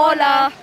Hola.